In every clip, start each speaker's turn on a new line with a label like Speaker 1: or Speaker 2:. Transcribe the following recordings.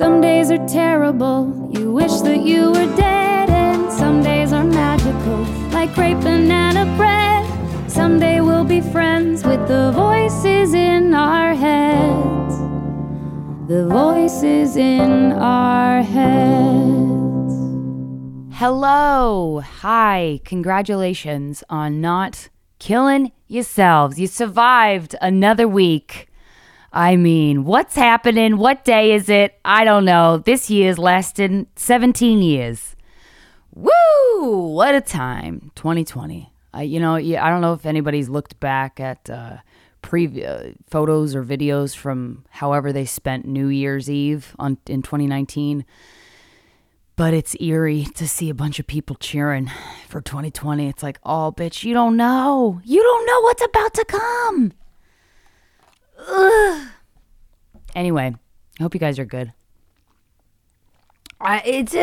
Speaker 1: Some days are terrible, you wish that you were dead, and some days are magical, like crepe banana bread. Someday we'll be friends with the voices in our heads. The voices in our heads.
Speaker 2: Hello. Hi. Congratulations on not killing yourselves. You survived another week. I mean, what's happening? What day is it? I don't know. This year's lasted 17 years. Woo! What a time. 2020. I, you know, I don't know if anybody's looked back at uh, pre- uh, photos or videos from however they spent New Year's Eve on in 2019 but it's eerie to see a bunch of people cheering for 2020. It's like, oh, bitch, you don't know. You don't know what's about to come. Ugh. Anyway, I hope you guys are good. I, it.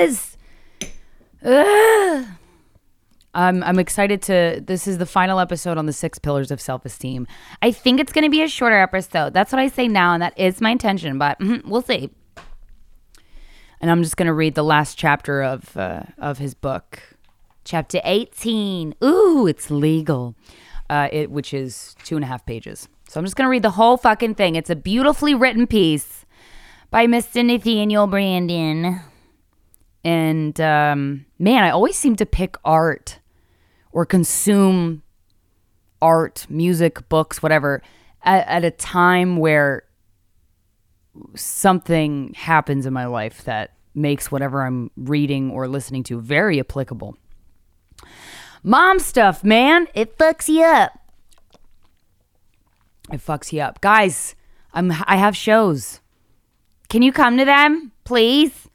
Speaker 2: I'm, I'm excited to. This is the final episode on the six pillars of self esteem. I think it's going to be a shorter episode. That's what I say now, and that is my intention, but mm, we'll see and I'm just going to read the last chapter of uh, of his book, chapter 18. Ooh, it's legal, uh, it which is two and a half pages. So I'm just going to read the whole fucking thing. It's a beautifully written piece by Mr. Nathaniel Branden. And um, man, I always seem to pick art or consume art, music, books, whatever, at, at a time where something happens in my life that makes whatever I'm reading or listening to very applicable. Mom stuff, man, it fucks you up. It fucks you up. Guys, I'm I have shows. Can you come to them, please?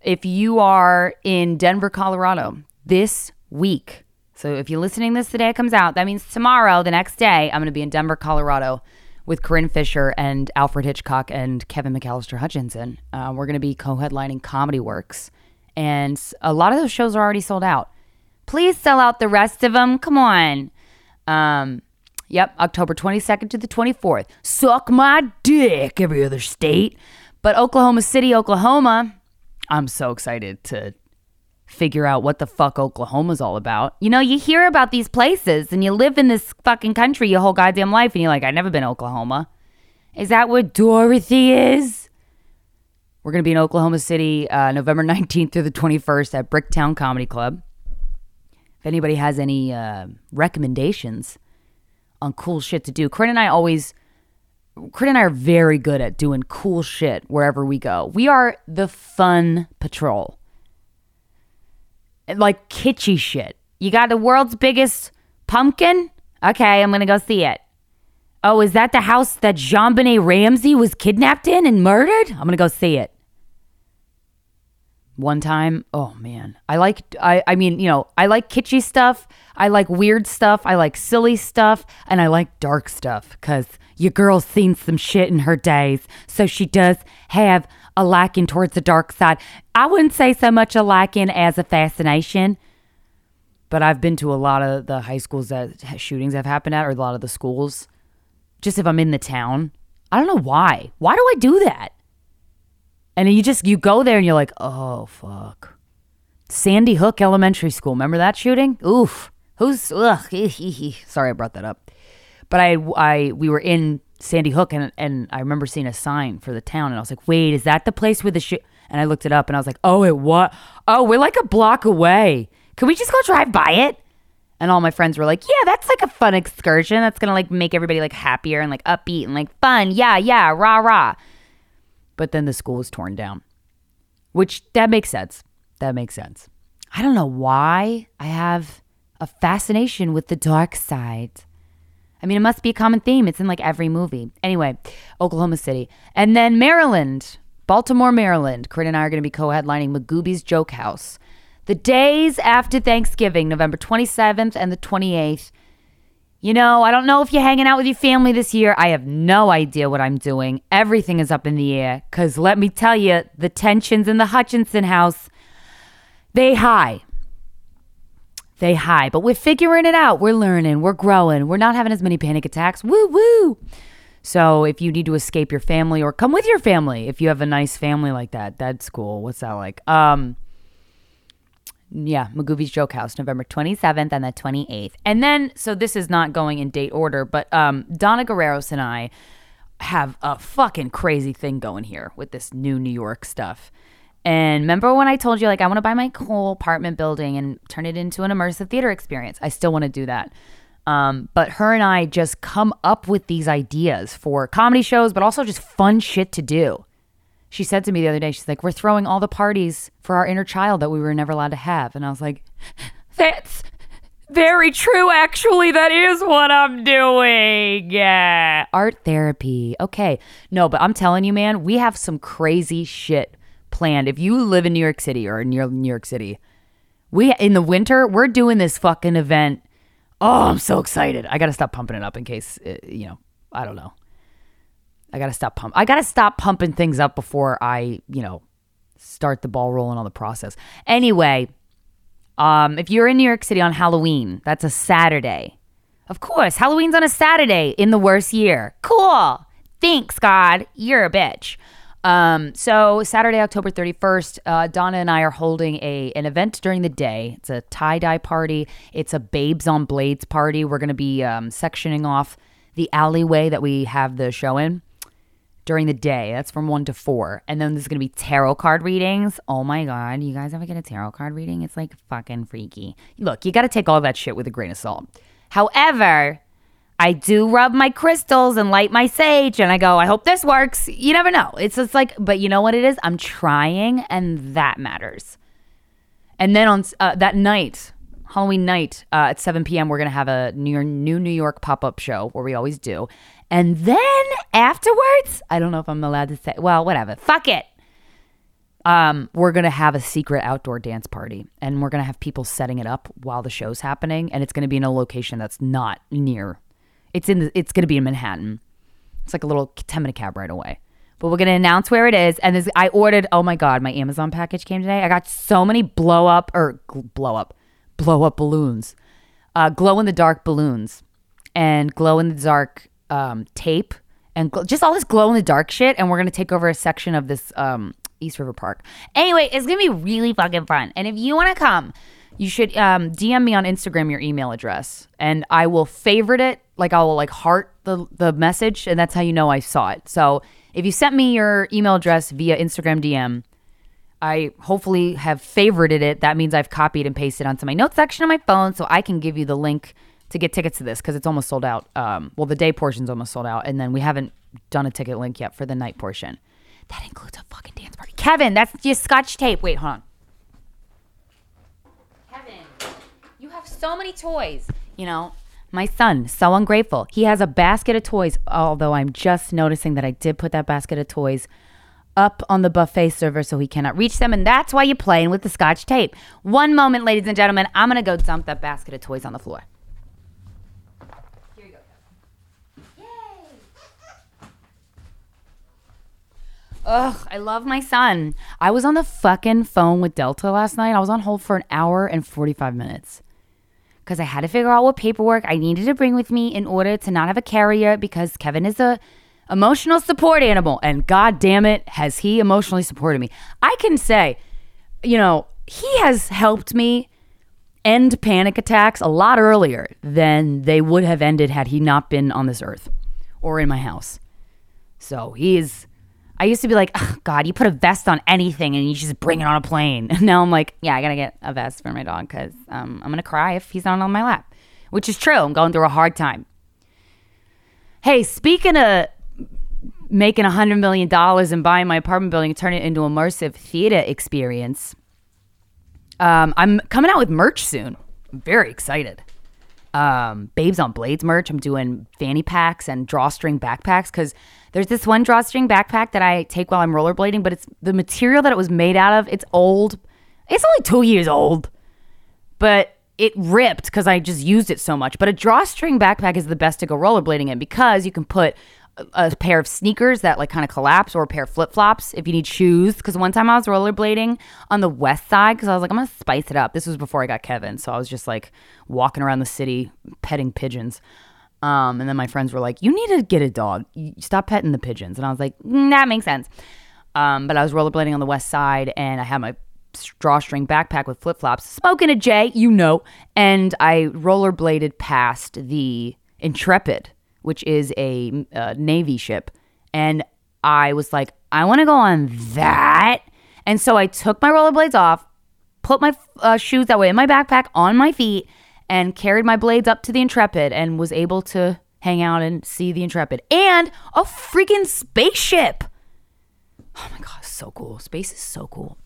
Speaker 2: If you are in Denver, Colorado this week. So if you're listening this the day it comes out, that means tomorrow, the next day, I'm going to be in Denver, Colorado with Corinne Fisher and Alfred Hitchcock and Kevin McAllister Hutchinson. Uh, we're going to be co headlining Comedy Works. And a lot of those shows are already sold out. Please sell out the rest of them. Come on. Um, yep, October 22nd to the 24th. Suck my dick, every other state. But Oklahoma City, Oklahoma, I'm so excited to figure out what the fuck Oklahoma's all about. You know, you hear about these places and you live in this fucking country your whole goddamn life and you're like, I've never been to Oklahoma. Is that where Dorothy is? We're going to be in Oklahoma City uh, November 19th through the 21st at Bricktown Comedy Club. If anybody has any uh, recommendations on cool shit to do, Corinne and I always, Corinne and I are very good at doing cool shit wherever we go. We are the fun patrol like kitschy shit. You got the world's biggest pumpkin? Okay, I'm gonna go see it. Oh, is that the house that JonBenét Ramsey was kidnapped in and murdered? I'm gonna go see it. One time, oh man, I like I I mean, you know, I like kitschy stuff. I like weird stuff. I like silly stuff, and I like dark stuff because your girl's seen some shit in her days, so she does have a liking towards the dark side. I wouldn't say so much a liking as a fascination, but I've been to a lot of the high schools that shootings have happened at, or a lot of the schools. Just if I'm in the town, I don't know why. Why do I do that? And you just you go there and you're like, oh fuck. Sandy Hook Elementary School. Remember that shooting? Oof. Who's ugh? Sorry, I brought that up. But I I we were in Sandy Hook, and and I remember seeing a sign for the town, and I was like, wait, is that the place where the shit? And I looked it up, and I was like, oh, it what? Oh, we're like a block away. Can we just go drive by it? And all my friends were like, yeah, that's like a fun excursion. That's gonna like make everybody like happier and like upbeat and like fun. Yeah, yeah, rah rah. But then the school was torn down, which that makes sense. That makes sense. I don't know why I have a fascination with the dark side. I mean, it must be a common theme. It's in like every movie. Anyway, Oklahoma City. And then Maryland, Baltimore, Maryland. Corinne and I are going to be co headlining Magooby's Joke House. The days after Thanksgiving, November 27th and the 28th. You know, I don't know if you're hanging out with your family this year. I have no idea what I'm doing. Everything is up in the air. Because let me tell you, the tensions in the Hutchinson house, they high they high, but we're figuring it out. We're learning, we're growing, we're not having as many panic attacks. Woo woo. So if you need to escape your family or come with your family, if you have a nice family like that, that's cool. What's that like? Um, yeah, Magooby's Joke House, November 27th and the 28th. And then, so this is not going in date order, but um, Donna Guerreros and I have a fucking crazy thing going here with this new New York stuff. And remember when I told you, like, I want to buy my whole apartment building and turn it into an immersive theater experience? I still want to do that. Um, but her and I just come up with these ideas for comedy shows, but also just fun shit to do. She said to me the other day, she's like, We're throwing all the parties for our inner child that we were never allowed to have. And I was like, That's very true, actually. That is what I'm doing. Yeah. Art therapy. Okay. No, but I'm telling you, man, we have some crazy shit planned. If you live in New York City or near New York City, we in the winter, we're doing this fucking event. Oh, I'm so excited. I got to stop pumping it up in case, uh, you know, I don't know. I gotta stop pump. I gotta stop pumping things up before I, you know, start the ball rolling on the process. Anyway, um, if you're in New York City on Halloween, that's a Saturday. Of course, Halloween's on a Saturday in the worst year. Cool. Thanks, God. You're a bitch. Um, so Saturday, October 31st, uh, Donna and I are holding a an event during the day. It's a tie dye party. It's a Babes on Blades party. We're gonna be um, sectioning off the alleyway that we have the show in during the day. That's from one to four. And then there's going to be tarot card readings. Oh my God. You guys ever get a tarot card reading? It's like fucking freaky. Look, you got to take all that shit with a grain of salt. However, I do rub my crystals and light my sage and I go, I hope this works. You never know. It's just like, but you know what it is? I'm trying and that matters. And then on uh, that night, Halloween night uh, at 7 p.m., we're going to have a new, new New York pop up show where we always do. And then afterwards, I don't know if I'm allowed to say, well, whatever. Fuck it. Um, we're gonna have a secret outdoor dance party, and we're gonna have people setting it up while the show's happening, and it's gonna be in a location that's not near. It's in. The, it's gonna be in Manhattan. It's like a little ten minute cab right away. But we're gonna announce where it is, and this, I ordered. Oh my god, my Amazon package came today. I got so many blow up or gl- blow up, blow up balloons, uh, glow in the dark balloons, and glow in the dark um, tape and gl- just all this glow in the dark shit. And we're gonna take over a section of this um, East River Park. Anyway, it's gonna be really fucking fun. And if you want to come, you should um, DM me on Instagram your email address, and I will favorite it. Like I will like heart the the message, and that's how you know I saw it. So if you sent me your email address via Instagram DM. I hopefully have favorited it. That means I've copied and pasted onto my notes section on my phone so I can give you the link to get tickets to this because it's almost sold out. Um, well, the day portion's almost sold out, and then we haven't done a ticket link yet for the night portion. That includes a fucking dance party. Kevin, that's just scotch tape. Wait, hold on. Kevin, you have so many toys. You know, my son, so ungrateful. He has a basket of toys, although I'm just noticing that I did put that basket of toys up on the buffet server so he cannot reach them, and that's why you're playing with the scotch tape. One moment, ladies and gentlemen, I'm gonna go dump that basket of toys on the floor. Here you go, Kevin. Yay! Ugh, I love my son. I was on the fucking phone with Delta last night. I was on hold for an hour and 45 minutes because I had to figure out what paperwork I needed to bring with me in order to not have a carrier because Kevin is a emotional support animal and god damn it has he emotionally supported me. I can say, you know, he has helped me end panic attacks a lot earlier than they would have ended had he not been on this earth or in my house. So he's. I used to be like, "Ugh, God, you put a vest on anything and you just bring it on a plane. And now I'm like, yeah, I gotta get a vest for my dog because um, I'm gonna cry if he's not on my lap, which is true. I'm going through a hard time. Hey, speaking of making a hundred million dollars and buying my apartment building and turning it into an immersive theater experience, um, I'm coming out with merch soon. I'm very excited. Um, Babes on Blades merch. I'm doing fanny packs and drawstring backpacks because there's this one drawstring backpack that I take while I'm rollerblading, but it's the material that it was made out of. It's old. It's only two years old, but it ripped because I just used it so much. But a drawstring backpack is the best to go rollerblading in because you can put a, a pair of sneakers that like kind of collapse or a pair of flip flops if you need shoes. Because one time I was rollerblading on the west side because I was like, I'm gonna spice it up. This was before I got Kevin, so I was just like walking around the city petting pigeons. Um, and then my friends were like, "You need to get a dog. Stop petting the pigeons." And I was like, "Mm, "That makes sense." Um, but I was rollerblading on the west side, and I had my drawstring backpack with flip flops, smoking a J, you know, and I rollerbladed past the Intrepid, which is a uh, navy ship, and I was like, "I want to go on that." And so I took my rollerblades off, put my uh, shoes that way in my backpack on my feet and carried my blades up to the Intrepid and was able to hang out and see the Intrepid and a freaking spaceship. Oh my God, so cool. Space is so cool.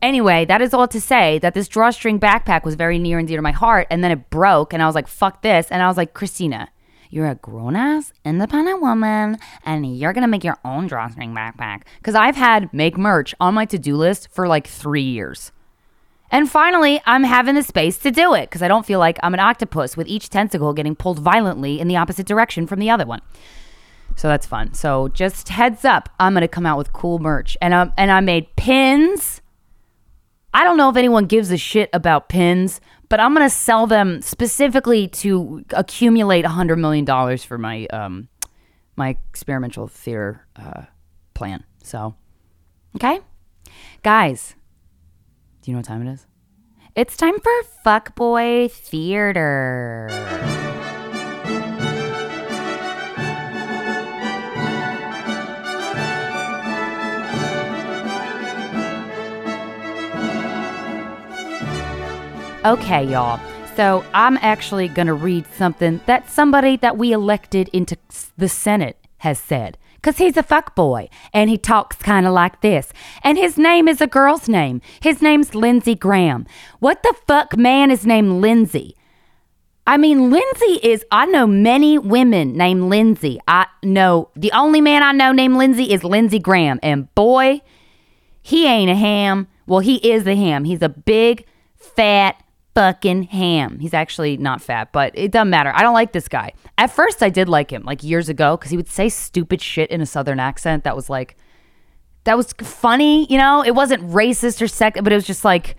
Speaker 2: Anyway, that is all to say that this drawstring backpack was very near and dear to my heart. And then it broke, and I was like, fuck this. And I was like, Krystyna, you're a grown ass, independent woman, and you're gonna make your own drawstring backpack. Because I've had make merch on my to do list for like three years. And finally, I'm having the space to do it because I don't feel like I'm an octopus with each tentacle getting pulled violently in the opposite direction from the other one. So that's fun. So just heads up, I'm gonna come out with cool merch, and um, and I made pins. I don't know if anyone gives a shit about pins, but I'm gonna sell them specifically to accumulate hundred million dollars for my um my experimental theater uh, plan. So, okay, guys, you know what time it is? It's time for fuckboy theater. Okay, y'all. So I'm actually going to read something that somebody that we elected into the Senate has said. Because he's a fuck boy and he talks kind of like this. And his name is a girl's name. His name's Lindsey Graham. What the fuck man is named Lindsey? I mean, Lindsay is, I know many women named Lindsay. I know, the only man I know named Lindsay is Lindsey Graham. And boy, he ain't a ham. Well, he is a ham. He's a big, fat, fucking ham. He's actually not fat, but it doesn't matter. I don't like this guy. At first, I did like him, like years ago, because he would say stupid shit in a southern accent that was like, that was funny, you know? It wasn't racist or sex, but it was just like,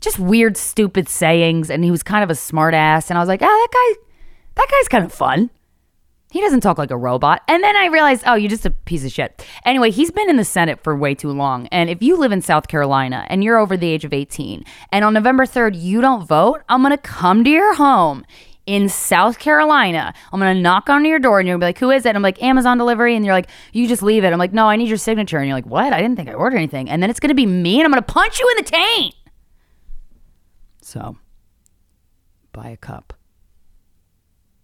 Speaker 2: just weird, stupid sayings. And he was kind of a smart ass. And I was like, ah, that guy, that guy's kind of fun. He doesn't talk like a robot. And then I realized, oh, you're just a piece of shit. Anyway, he's been in the Senate for way too long. And if you live in South Carolina and you're over the age of 18, and on November 3rd you don't vote, I'm going to come to your home in South Carolina. I'm going to knock on your door and you're going to be like, who is it? I'm like, Amazon delivery. And you're like, you just leave it. I'm like, no, I need your signature. And you're like, what? I didn't think I ordered anything. And then it's going to be me and I'm going to punch you in the taint. So, buy a cup.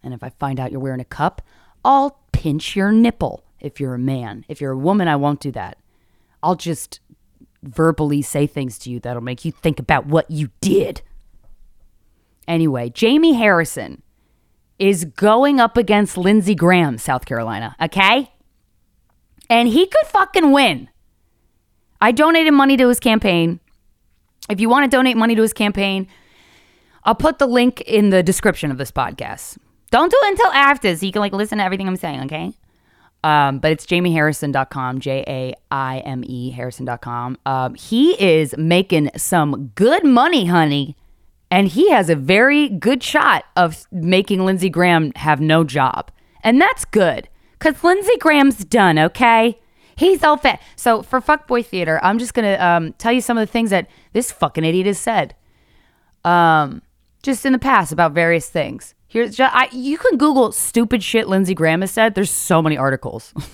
Speaker 2: And if I find out you're wearing a cup, I'll pinch your nipple if you're a man. If you're a woman, I won't do that. I'll just verbally say things to you that'll make you think about what you did. Anyway, Jaime Harrison is going up against Lindsey Graham, South Carolina, okay? And he could fucking win. I donated money to his campaign. If you want to donate money to his campaign, I'll put the link in the description of this podcast. Don't do it until after so you can like listen to everything I'm saying, okay? Um, but it's jaimeharrison.com, J A I M E Harrison.com. Um, he is making some good money, honey. And he has a very good shot of making Lindsey Graham have no job. And that's good because Lindsey Graham's done, okay? He's all fat. So for Fuckboy Theater, I'm just going to um, tell you some of the things that this fucking idiot has said um, just in the past about various things. Here's just, I, you can Google stupid shit Lindsey Graham has said. There's so many articles.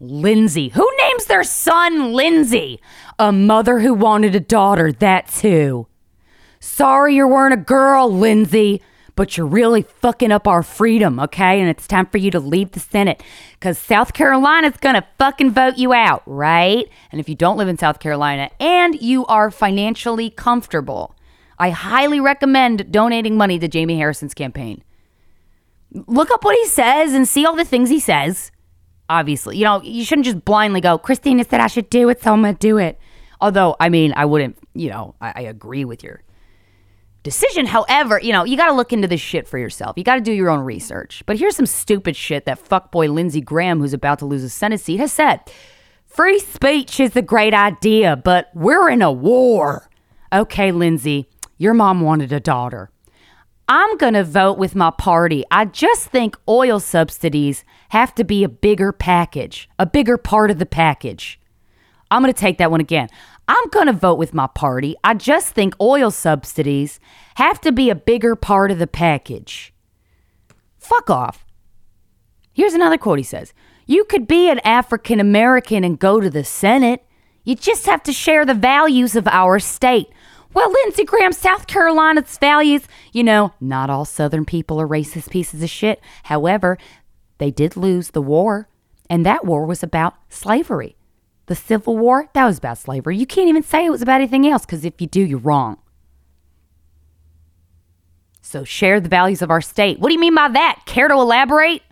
Speaker 2: Lindsay. Who names their son Lindsay? A mother who wanted a daughter, that's who. Sorry you weren't a girl, Lindsey, but you're really fucking up our freedom, okay? And it's time for you to leave the Senate because South Carolina's gonna fucking vote you out, right? And if you don't live in South Carolina and you are financially comfortable, I highly recommend donating money to Jaime Harrison's campaign. Look up what he says and see all the things he says obviously. You know, you shouldn't just blindly go, Krystyna said I should do it, so I'm going to do it. Although, I mean, I wouldn't, you know, I, I agree with your decision. However, you know, you got to look into this shit for yourself. You got to do your own research. But here's some stupid shit that fuckboy Lindsey Graham, who's about to lose a Senate seat, has said. Free speech is a great idea, but we're in a war. Okay, Lindsey, your mom wanted a daughter. I'm going to vote with my party. I just think oil subsidies have to be a bigger package, a bigger part of the package. I'm going to take that one again. I'm going to vote with my party. I just think oil subsidies have to be a bigger part of the package. Fuck off. Here's another quote he says You could be an African American and go to the Senate. You just have to share the values of our state. Well, Lindsey Graham, South Carolina's values, you know, not all Southern people are racist pieces of shit. However, they did lose the war, and that war was about slavery. The Civil War, that was about slavery. You can't even say it was about anything else because if you do, you're wrong. So share the values of our state. What do you mean by that? Care to elaborate?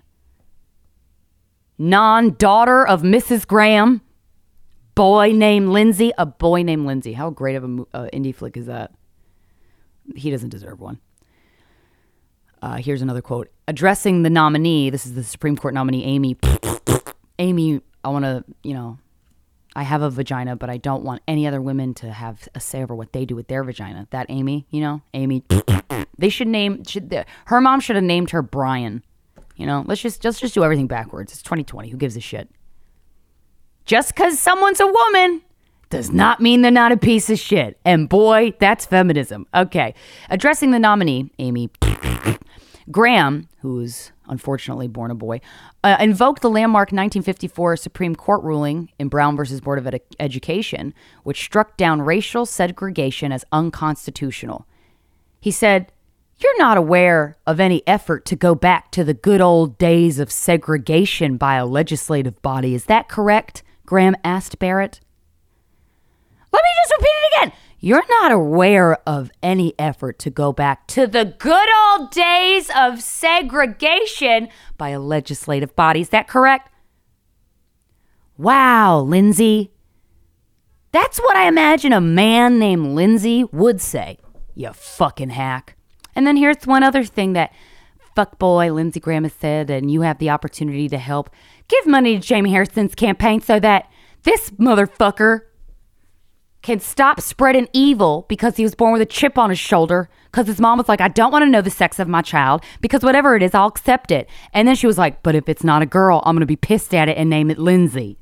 Speaker 2: Non daughter of Mrs. Graham boy named Lindsay. A boy named Lindsay. How great of a uh, indie flick is that? He doesn't deserve one. Uh, here's another quote. Addressing the nominee, this is the Supreme Court nominee, Amy. Amy, I want to, you know, I have a vagina, but I don't want any other women to have a say over what they do with their vagina. That Amy, you know, Amy. they should name. Should, her mom should have named her Brian. You know, let's just let's just do everything backwards. It's 2020. Who gives a shit? Just because someone's a woman does not mean they're not a piece of shit. And boy, that's feminism. Okay. Addressing the nominee, Amy Graham, who's unfortunately born a boy, uh, invoked the landmark 1954 Supreme Court ruling in Brown versus Board of Ed- Education, which struck down racial segregation as unconstitutional. He said, You're not aware of any effort to go back to the good old days of segregation by a legislative body. Is that correct? Graham asked Barrett. Let me just repeat it again. You're not aware of any effort to go back to the good old days of segregation by a legislative body. Is that correct? Wow, Lindsey. That's what I imagine a man named Lindsay would say. You fucking hack. And then here's one other thing that fuckboy Lindsey Graham has said, and you have the opportunity to help give money to Jaime Harrison's campaign so that this motherfucker can stop spreading evil because he was born with a chip on his shoulder. Because his mom was like, I don't want to know the sex of my child because whatever it is, I'll accept it. And then she was like, But if it's not a girl, I'm going to be pissed at it and name it Lindsay.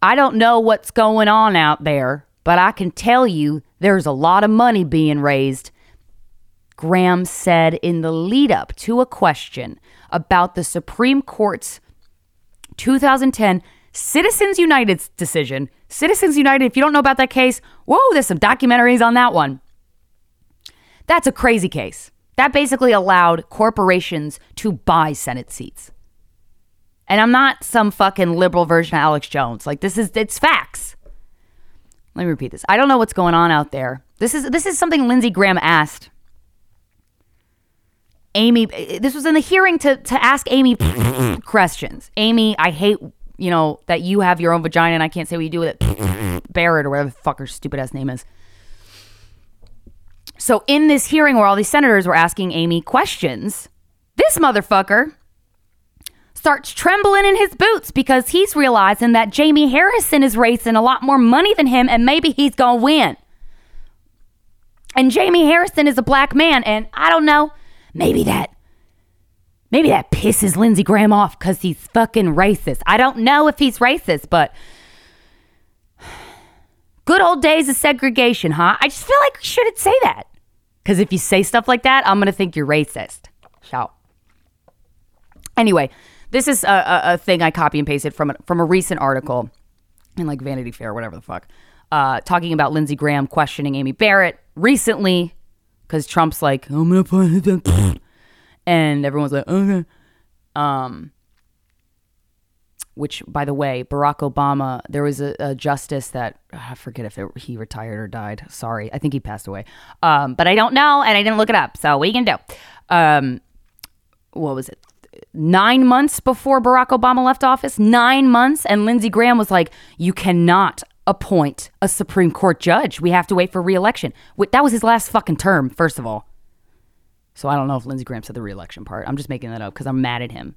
Speaker 2: I don't know what's going on out there, but I can tell you there's a lot of money being raised. Graham said in the lead up to a question about the Supreme Court's 2010 Citizens United's decision. Citizens United, if you don't know about that case, whoa, there's some documentaries on that one. That's a crazy case. That basically allowed corporations to buy Senate seats. And I'm not some fucking liberal version of Alex Jones. Like this is it's facts. Let me repeat this. I don't know what's going on out there. This is this is something Lindsey Graham asked Amy, eh, eh, this was in the hearing to, to ask Amy questions. Amy, I hate, you know, that you have your own vagina and I can't say what you do with it. Barrett or whatever the fuck her stupid ass name is. So in this hearing where all these senators were asking Amy questions, this motherfucker starts trembling in his boots because he's realizing that Jaime Harrison is racing a lot more money than him and maybe he's going to win. And Jaime Harrison is a black man and I don't know maybe that maybe that pisses Lindsey Graham off because he's fucking racist. I don't know if he's racist, but good old days of segregation, huh? I just feel like we shouldn't say that. Because if you say stuff like that, I'm going to think you're racist. Shout. Anyway, this is a, a, a, thing I copy and pasted from a, from a recent article in like Vanity Fair, whatever the fuck, uh, talking about Lindsey Graham questioning Amy Barrett recently because Trump's like, I'm gonna put it and everyone's like, okay. Um, which, by the way, Barack Obama, there was a, a justice that I forget if it, he retired or died. Sorry, I think he passed away. Um, but I don't know, and I didn't look it up. So what are you gonna do? Um, what was it? Nine months before Barack Obama left office, nine months, and Lindsey Graham was like, "You cannot appoint a Supreme Court judge. We have to wait for reelection. That was his last fucking term, first of all. So I don't know if Lindsey Graham said the reelection part. I'm just making that up because I'm mad at him.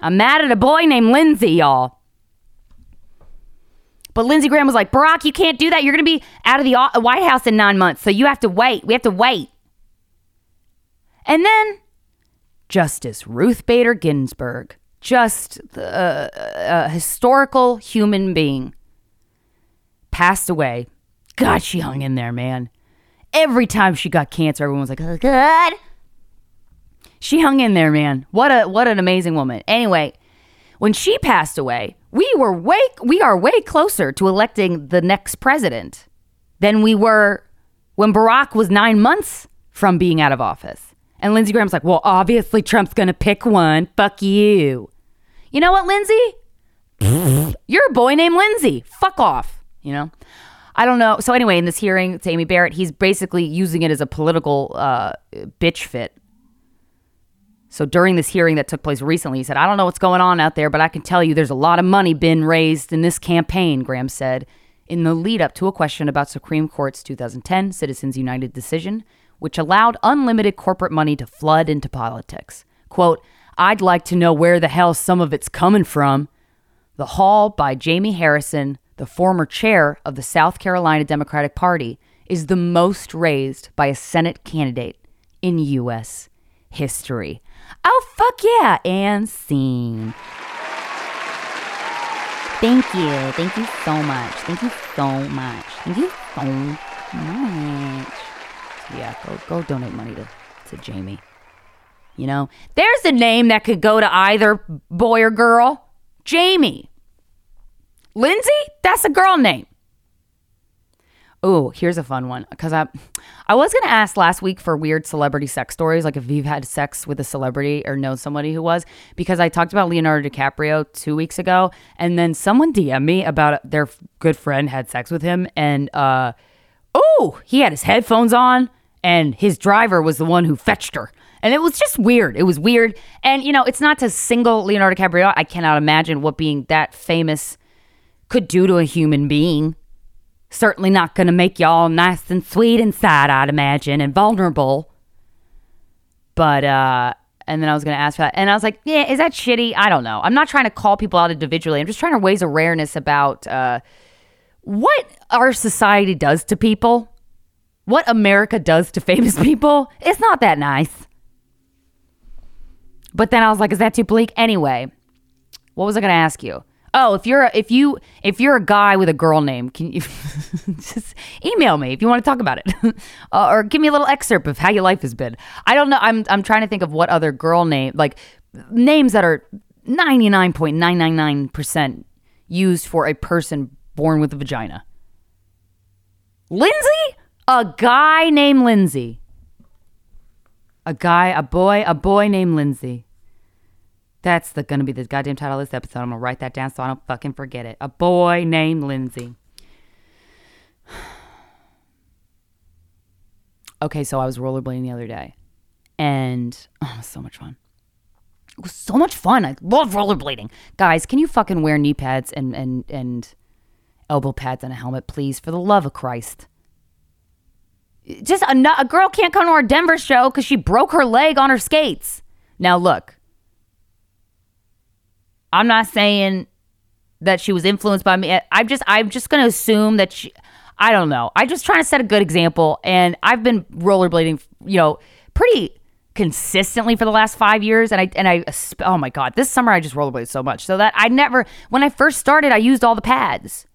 Speaker 2: I'm mad at a boy named Lindsey, y'all. But Lindsey Graham was like, Barack, you can't do that. You're going to be out of the White House in nine months. So you have to wait. We have to wait. And then Justice Ruth Bader Ginsburg, just uh, a historical human being, passed away. God, she hung in there, man. Every time she got cancer, everyone was like, "Oh God." She hung in there, man. What a what an amazing woman. Anyway, when she passed away, we were way we are way closer to electing the next president than we were when Barack was 9 months from being out of office. And Lindsey Graham's like, "Well, obviously Trump's to pick one. Fuck you." You know what, Lindsey? You're a boy named Lindsey. Fuck off, you know? I don't know. So anyway, in this hearing, it's Amy Barrett. He's basically using it as a political uh, bitch fit so during this hearing that took place recently, he said, I don't know what's going on out there, but I can tell you there's a lot of money been raised in this campaign, Graham said, in the lead up to a question about Supreme Court's 2010 Citizens United decision, which allowed unlimited corporate money to flood into politics. Quote, I'd like to know where the hell some of it's coming from. The haul by Jaime Harrison, the former chair of the South Carolina Democratic Party, is the most raised by a Senate candidate in U.S. history. Oh, fuck yeah. And scene. Thank you. Thank you so much. Thank you so much. Thank you so much. Yeah, go go donate money to, to Jaime. You know, there's a name that could go to either boy or girl. Jaime. Lindsay, that's a girl name. Oh, here's a fun one because I, I was gonna ask last week for weird celebrity sex stories, like if you've had sex with a celebrity or know somebody who was, because I talked about Leonardo DiCaprio two weeks ago, and then someone DM me about their good friend had sex with him, and uh, oh, he had his headphones on, and his driver was the one who fetched her. And it was just weird. It was weird. And, you know, it's not to single Leonardo DiCaprio. I cannot imagine what being that famous could do to a human being Certainly not going to make y'all nice and sweet inside, I'd imagine, and vulnerable. But, uh, and then I was going to ask that. And I was like, yeah, is that shitty? I don't know. I'm not trying to call people out individually. I'm just trying to raise awareness about uh, what our society does to people, what America does to famous people. It's not that nice. But then I was like, is that too bleak? Anyway, what was I going to ask you? Oh, if you're a, if you if you're a guy with a girl name, can you just email me if you want to talk about it, uh, or give me a little excerpt of how your life has been. I don't know. I'm I'm trying to think of what other girl name like names that are ninety nine point nine nine nine percent used for a person born with a vagina. Lindsay, a guy named Lindsay. A guy, a boy, a boy named Lindsay. That's the, gonna be the goddamn title of this episode. I'm gonna write that down so I don't fucking forget it. A boy named Lindsay. okay, so I was rollerblading the other day, and oh, it was so much fun. It was so much fun. I love rollerblading, guys. Can you fucking wear knee pads and and and elbow pads and a helmet, please, for the love of Christ? Just a, a girl can't come to our Denver show because she broke her leg on her skates. Now look, I'm not saying that she was influenced by me. I'm just I'm just gonna assume that she. I don't know. I'm just trying to set a good example, and I've been rollerblading, you know, pretty consistently for the last five years. And I and I oh my god, this summer I just rollerbladed so much so that I never when I first started I used all the pads,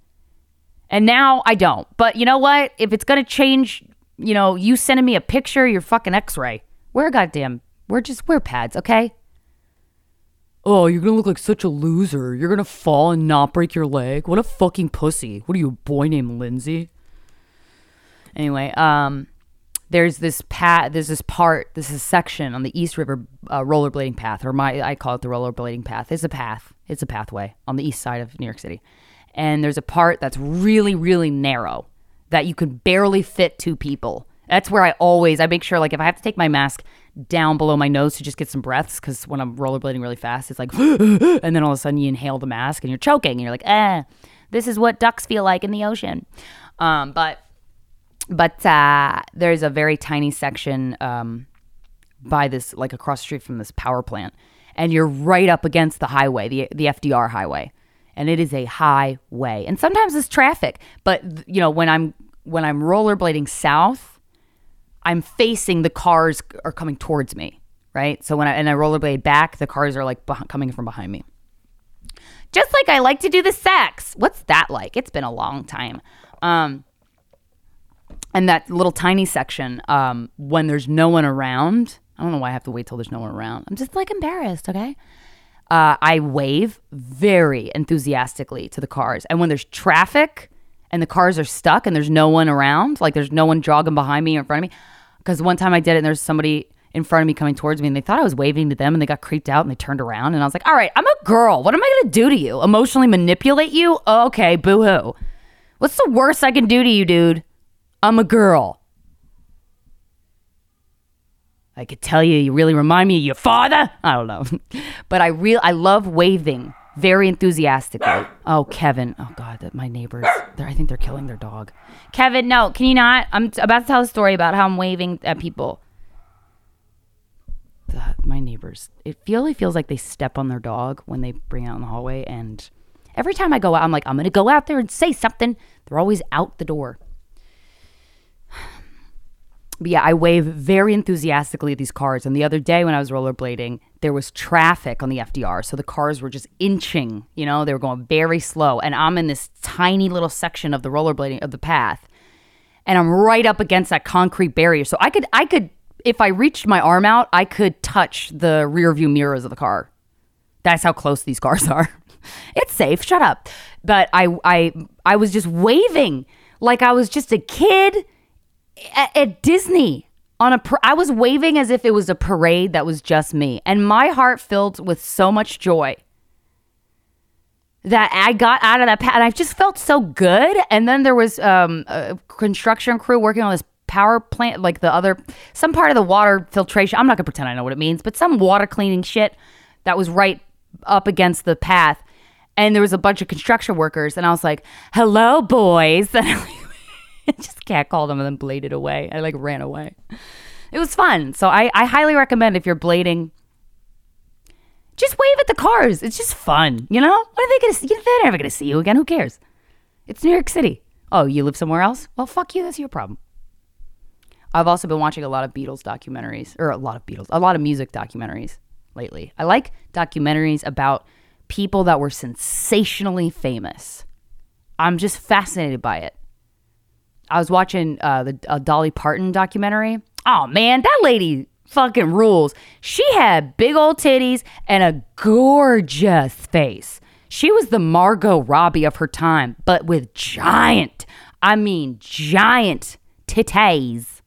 Speaker 2: and now I don't. But you know what? If it's gonna change, you know, you sending me a picture, your fucking X-ray. We're goddamn. We're just wear pads, okay? Oh, you're gonna look like such a loser. You're gonna fall and not break your leg. What a fucking pussy. What are you, a boy named Lindsay? Anyway, um, there's this pat. There's this part. This is section on the East River uh, rollerblading path, or my I call it the rollerblading path. It's a path. It's a pathway on the east side of New York City, and there's a part that's really, really narrow that you could barely fit two people. That's where I always I make sure like if I have to take my mask down below my nose to just get some breaths because when I'm rollerblading really fast, it's like, and then all of a sudden you inhale the mask and you're choking and you're like, eh, this is what ducks feel like in the ocean. Um, but but uh, there's a very tiny section um, by this, like across the street from this power plant, and you're right up against the highway, the the FDR highway, and it is a highway. And sometimes it's traffic, but you know when I'm when I'm rollerblading south I'm facing the cars are coming towards me, right? So when I and I rollerblade back, the cars are like beh- coming from behind me. Just like I like to do the sex. What's that like? It's been a long time. Um, and that little tiny section, um, when there's no one around, I don't know why I have to wait till there's no one around. I'm just like embarrassed, okay? Uh, I wave very enthusiastically to the cars. And when there's traffic and the cars are stuck and there's no one around, like there's no one jogging behind me or in front of me, because one time I did it and there's somebody in front of me coming towards me and they thought I was waving to them and they got creeped out and they turned around and I was like, all right, I'm a girl. What am I going to do to you? Emotionally manipulate you? Oh, okay, boo hoo. What's the worst I can do to you, dude? I'm a girl. I could tell you, you really remind me of your father. I don't know, but I real I love waving very enthusiastically. Oh, Kevin. Oh God, that my neighbors. I think they're killing their dog. Kevin, no, can you not? I'm about to tell a story about how I'm waving at people. My neighbors. It really feels like they step on their dog when they bring it out in the hallway, and every time I go out, I'm like, I'm gonna go out there and say something. They're always out the door. But yeah, I wave very enthusiastically at these cars. And the other day when I was rollerblading, there was traffic on the FDR. So the cars were just inching, you know, they were going very slow. And I'm in this tiny little section of the rollerblading of the path. And I'm right up against that concrete barrier. So I could, I could, if I reached my arm out, I could touch the rear view mirrors of the car. That's how close these cars are. it's safe. Shut up. But I, I, I was just waving like I was just a kid at, at Disney on a par- I was waving as if it was a parade that was just me. And my heart filled with so much joy that I got out of that pa- and I just felt so good. And then there was um, a construction crew working on this power plant like the other some part of the water filtration. I'm not going to pretend I know what it means but some water cleaning shit that was right up against the path. And there was a bunch of construction workers and I was like hello boys just catcalled them and then bladed away. I like ran away. It was fun. So I, I highly recommend if you're blading, just wave at the cars. It's just fun. You know? What are they gonna see? They're never gonna see you again. Who cares? It's New York City. Oh, you live somewhere else? Well, fuck you. That's your problem. I've also been watching a lot of Beatles documentaries, or a lot of Beatles, a lot of music documentaries lately. I like documentaries about people that were sensationally famous. I'm just fascinated by it. I was watching uh, the Dolly Parton documentary. Oh man, that lady fucking rules. She had big old titties and a gorgeous face. She was the Margot Robbie of her time, but with giant, I mean giant titties.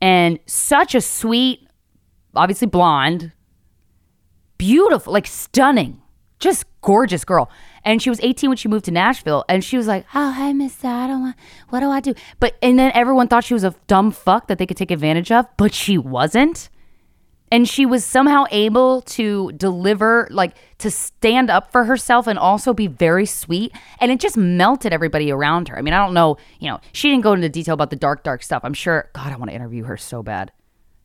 Speaker 2: And such a sweet, obviously blonde, beautiful, like stunning, just gorgeous girl. And she was 18 when she moved to Nashville, and she was like, "Oh, hey, Miss. I don't want. What do I do?" But and then everyone thought she was a dumb fuck that they could take advantage of, but she wasn't. And she was somehow able to deliver, like to stand up for herself and also be very sweet. And it just melted everybody around her. I mean, I don't know, you know, she didn't go into detail about the dark, dark stuff. I'm sure, God, I want to interview her so bad.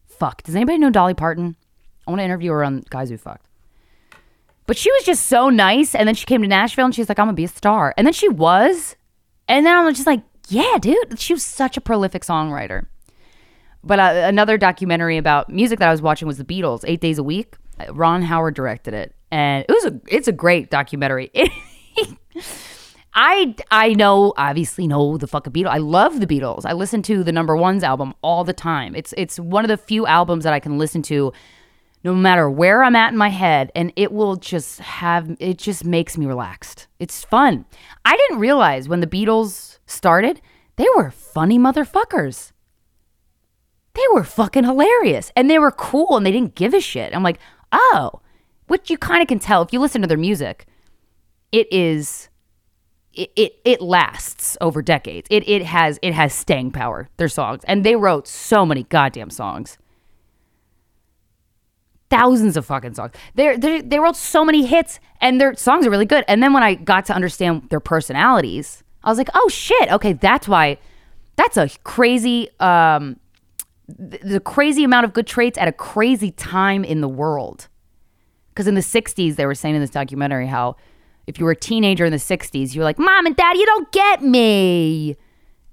Speaker 2: Fuck. Does anybody know Dolly Parton? I want to interview her on Guys We Fucked. But she was just so nice. And then she came to Nashville and she's like, I'm going to be a star. And then she was. And then I'm just like, yeah, dude. She was such a prolific songwriter. But uh, another documentary about music that I was watching was The Beatles, Eight Days a Week. Ron Howard directed it. And it was a, it's a great documentary. I I know obviously know the fucking Beatles. I love the Beatles. I listen to the number ones album all the time. It's it's one of the few albums that I can listen to no matter where I'm at in my head, and it will just have it just makes me relaxed. It's fun. I didn't realize when the Beatles started, they were funny motherfuckers. They were fucking hilarious and they were cool and they didn't give a shit. I'm like, oh, which you kind of can tell if you listen to their music. It is it, it it lasts over decades. It it has it has staying power. Their songs and they wrote so many goddamn songs thousands of fucking songs. They they wrote so many hits, and their songs are really good. And then when I got to understand their personalities, I was like, oh shit, okay, that's why. That's a crazy, um, th- the crazy amount of good traits at a crazy time in the world. Because in the '60s, they were saying in this documentary how if you were a teenager in the '60s, you were like, "Mom and Dad, you don't get me."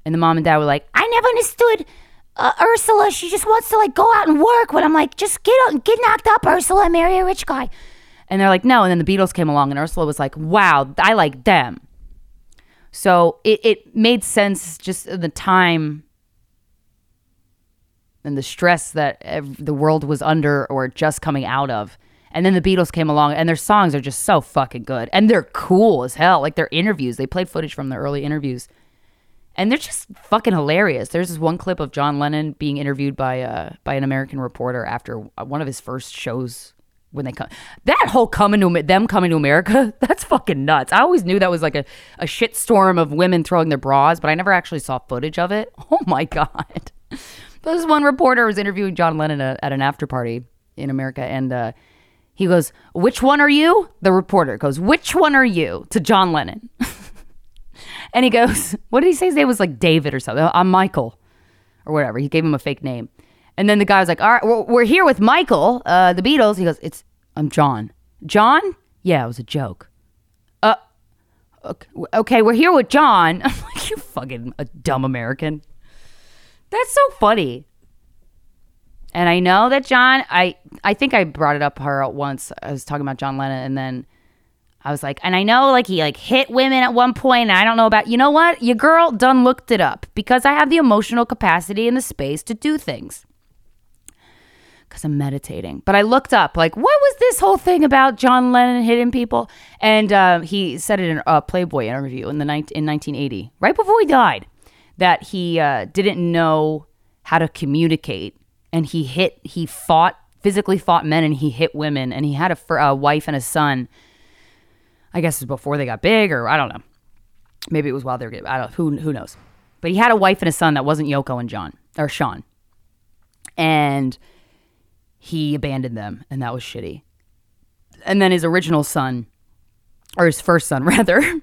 Speaker 2: And the mom and dad were like, I never understood uh, Ursula. She just wants to like go out and work. When I'm like, just get out, get knocked up, Ursula, marry a rich guy. And they're like, no. And then the Beatles came along, and Ursula was like, wow, I like them. So it, it made sense just the time and the stress that ev- the world was under or just coming out of. And then the Beatles came along, and their songs are just so fucking good. And they're cool as hell. Like their interviews, they played footage from their early interviews. And they're just fucking hilarious. There's this one clip of John Lennon being interviewed by uh, by an American reporter after one of his first shows when they come. That whole coming to them coming to America, that's fucking nuts. I always knew that was like a, a shit storm of women throwing their bras, but I never actually saw footage of it. Oh my god. This one reporter was interviewing John Lennon at, at an after party in America, and uh, he goes, "Which one are you?" The reporter goes, "Which one are you?" to John Lennon, and he goes, "What did he say? His name was like David or something. I'm Michael, or whatever." He gave him a fake name, and then the guy was like, "All right, we're, here with Michael, uh, the Beatles." He goes, "It's I'm John. John? Yeah, it was a joke." Uh, okay, okay we're here with John. I'm like, you fucking a dumb American. That's so funny. And I know that John, I I think I brought it up her once. I was talking about John Lennon, and then I was like, and I know like he like hit women at one point. And I don't know about you know what your girl done looked it up because I have the emotional capacity and the space to do things because I'm meditating. But I looked up like what was this whole thing about John Lennon hitting people, and uh, he said it in a Playboy interview in the ni- in 1980, right before he died, that he uh, didn't know how to communicate, and he hit he fought physically fought men and he hit women, and he had a, a wife and a son. I guess it was before they got big, or I don't know. Maybe it was while they were getting. I don't. Who who knows? But he had a wife and a son that wasn't Yoko and John or Sean, and he abandoned them, and that was shitty. And then his original son, or his first son rather,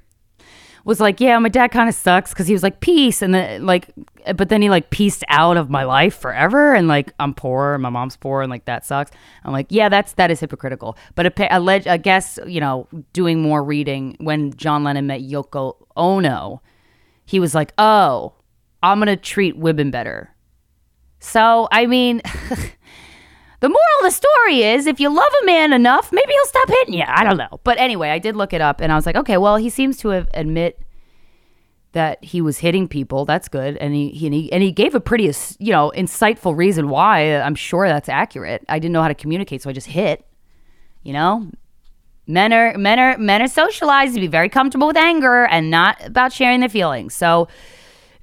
Speaker 2: was like, "Yeah, my dad kind of sucks because he was like peace," and then like, but then he like pieced out of my life forever, and like I'm poor, and my mom's poor, and like that sucks. I'm like, yeah, that's that is hypocritical. But a, alleged, I guess you know, doing more reading when John Lennon met Yoko Ono, he was like, "Oh, I'm gonna treat women better." So I mean. The moral of the story is if you love a man enough, maybe he'll stop hitting you. I don't know. But anyway, I did look it up and I was like, okay, well, he seems to have admit that he was hitting people. That's good. And he, he, and he gave a pretty, you know, insightful reason why. I'm sure that's accurate. I didn't know how to communicate, so I just hit. You know, men are men are men are socialized to be very comfortable with anger and not about sharing their feelings. So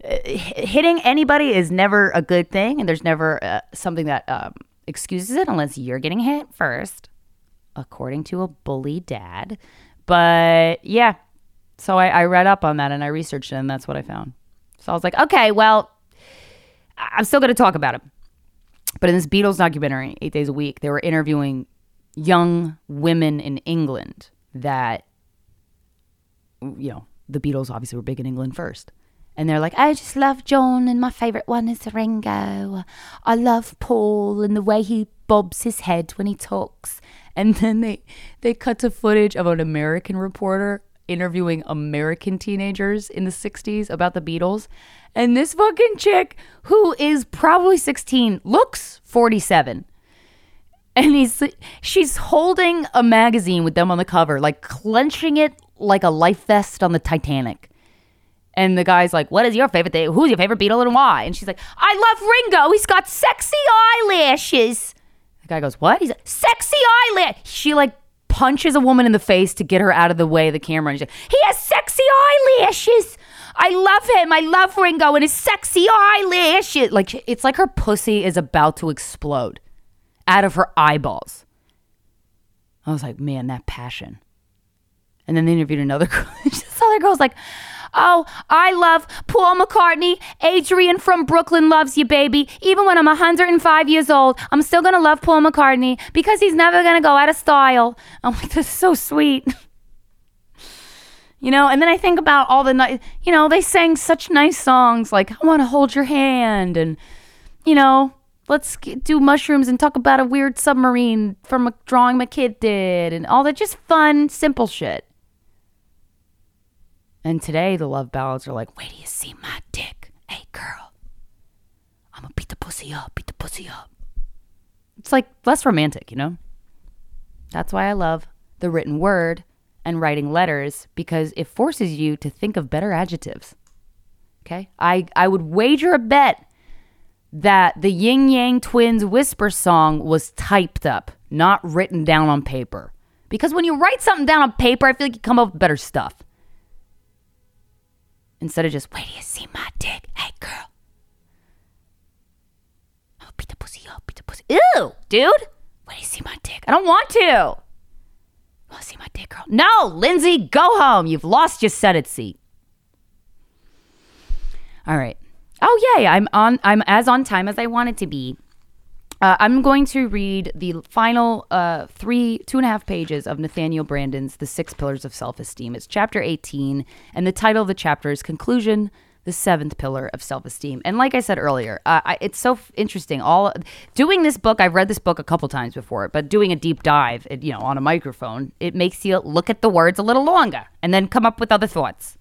Speaker 2: uh, hitting anybody is never a good thing, and there's never uh, something that um, excuses it unless you're getting hit first, according to a bully dad. But yeah, so I, I read up on that and I researched it, and that's what I found. So I was like, okay, well, I'm still going to talk about it. But in this Beatles documentary, Eight Days a Week, they were interviewing young women in England that, you know, the Beatles obviously were big in England first. And they're like, I just love John, and my favorite one is Ringo. I love Paul and the way he bobs his head when he talks. And then they they cut to footage of an American reporter interviewing American teenagers in the 60s about the Beatles. And this fucking chick, who is probably 16, looks 47. And he's she's holding a magazine with them on the cover, like clenching it like a life vest on the Titanic. And the guy's like, What is your favorite thing? Who's your favorite Beatle and why? And she's like, I love Ringo. He's got sexy eyelashes. The guy goes, What? He's like, Sexy eyelash. She like punches a woman in the face to get her out of the way of the camera. And she's like, He has sexy eyelashes. I love him. I love Ringo and his sexy eyelashes. Like, it's like her pussy is about to explode out of her eyeballs. I was like, Man, that passion. And then they interviewed another girl. this other girl's like, Oh, I love Paul McCartney. Adrian from Brooklyn loves you, baby. Even when I'm 105 years old, I'm still going to love Paul McCartney because he's never going to go out of style. I'm oh, like, this is so sweet. you know, and then I think about all the nice, you know, they sang such nice songs like I Want to Hold Your Hand and, you know, let's do mushrooms and talk about a weird submarine from a drawing my kid did and all that just fun, simple shit. And today the love ballads are like, wait do you see my dick. Hey girl, I'm gonna beat the pussy up, beat the pussy up. It's like less romantic, you know? That's why I love the written word and writing letters because it forces you to think of better adjectives. Okay? I, I would wager a bet that the Ying Yang Twins whisper song was typed up, not written down on paper. Because when you write something down on paper, I feel like you come up with better stuff. Instead of just, wait till you see my dick. Hey, girl. I'll beat the pussy up, beat the pussy. Ew, dude. Wait till you see my dick. I don't want to. Want to see my dick, girl? No, Lindsey, go home. You've lost your Senate seat. All right. Oh yay! I'm on. I'm as on time as I wanted to be. Uh, I'm going to read the final uh, three, two and a half pages of Nathaniel Branden's The Six Pillars of Self Esteem. It's chapter 18, and the title of the chapter is Conclusion the seventh pillar of self-esteem. And like i said earlier uh, I, it's so f- interesting. All doing this book i've read this book a couple times before but doing a deep dive you know on a microphone it makes you look at the words a little longer and then come up with other thoughts